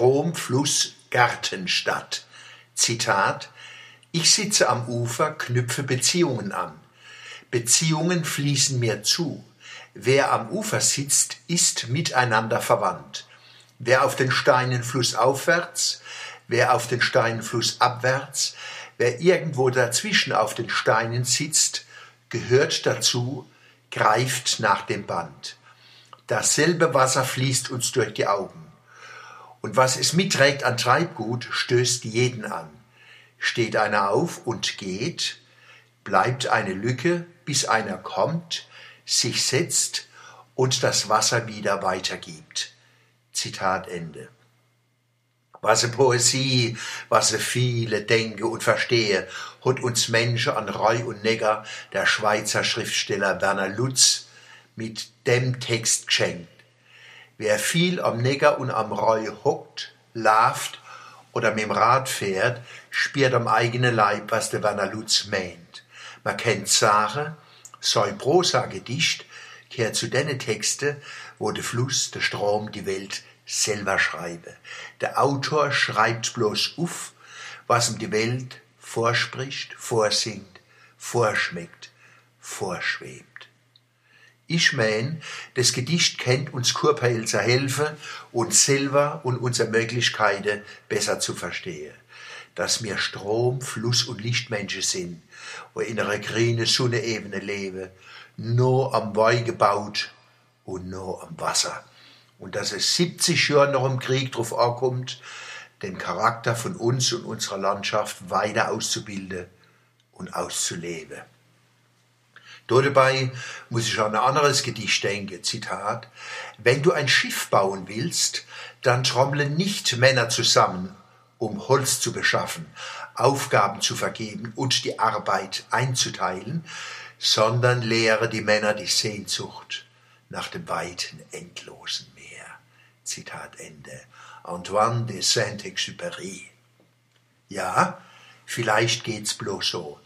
Strom, Fluss, Gartenstadt. Zitat Ich sitze am Ufer, knüpfe Beziehungen an. Beziehungen fließen mir zu. Wer am Ufer sitzt, ist miteinander verwandt. Wer auf den Steinen flussaufwärts, wer auf den Steinen flussabwärts, wer irgendwo dazwischen auf den Steinen sitzt, gehört dazu, greift nach dem Band. Dasselbe Wasser fließt uns durch die Augen. Und was es mitträgt an Treibgut, stößt jeden an. Steht einer auf und geht, bleibt eine Lücke, bis einer kommt, sich setzt und das Wasser wieder weitergibt. Zitat Ende. Was Poesie, was viele denke und verstehe, hat uns Menschen an Reu und Negger der Schweizer Schriftsteller Werner Lutz mit dem Text geschenkt. Wer viel am Negger und am Reu hockt, lauft oder mit dem Rad fährt, spürt am eigenen Leib, was der Werner Lutz meint. Man kennt Sache, sei Prosa-Gedicht, kehrt zu denen Texte, wo der Fluss, der Strom, die Welt selber schreibe. Der Autor schreibt bloß auf, was ihm die Welt vorspricht, vorsingt, vorschmeckt, vorschwebt. Ich mein, das Gedicht kennt uns Kurpeilzer helfen, uns selber und unsere Möglichkeiten besser zu verstehen. Dass wir Strom, Fluss und Lichtmenschen sind, wo in einer grünen Sonne-Ebene leben, nur am Weih gebaut und nur am Wasser und dass es 70 Jahre noch im Krieg drauf ankommt, den Charakter von uns und unserer Landschaft weiter auszubilden und auszuleben. Dabei muss ich an ein anderes Gedicht denken, Zitat, wenn du ein Schiff bauen willst, dann trommeln nicht Männer zusammen, um Holz zu beschaffen, Aufgaben zu vergeben und die Arbeit einzuteilen, sondern lehre die Männer die Sehnsucht nach dem weiten, endlosen Zitat Ende. Antoine de Saint-Exupéry. Ja, vielleicht geht's bloß so.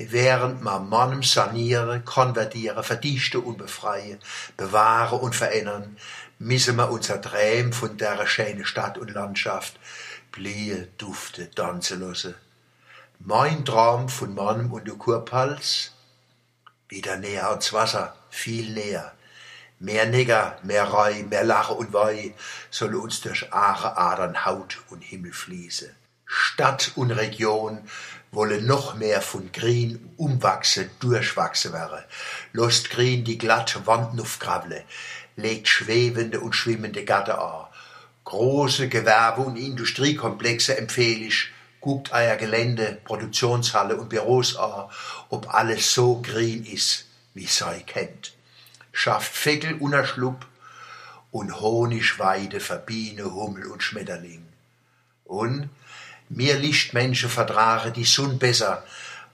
Während man Mannem saniere, konvertiere, verdichte und befreie, bewahre und verändern, müssen wir unser Träum von der schönen Stadt und Landschaft blühe, dufte, tanzen lassen. Mein Traum von Mannem und der Kurpals, wieder näher ans Wasser, viel näher, Mehr Nigger, mehr Reu, mehr Lache und Wei soll uns durch Aare, Adern, Haut und Himmel fließen. Stadt und Region wolle noch mehr von Grün umwachsen, durchwachsen werden. Lost Grün die glatte Wand aufgravle, legt schwebende und schwimmende Gatter an. Große Gewerbe- und Industriekomplexe empfehle ich, guckt euer Gelände, Produktionshalle und Büros an, ob alles so grün ist, wie sei kennt schafft Veckel unerschlupp und Honigweide für Biene, Hummel und Schmetterling. Und mir Lichtmenschen vertrage die Sonne besser,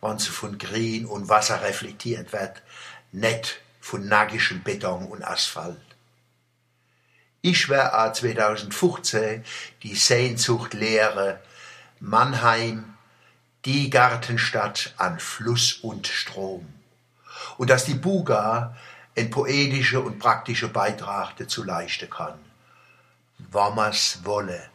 wann sie von Grün und Wasser reflektiert wird, net von naggischem Beton und Asphalt. Ich wär a 2015 die Sehnsucht lehre, Mannheim, die Gartenstadt an Fluss und Strom. Und dass die Buga ein poetischer und praktischer Beitrag dazu leisten kann. Wenn man's wolle.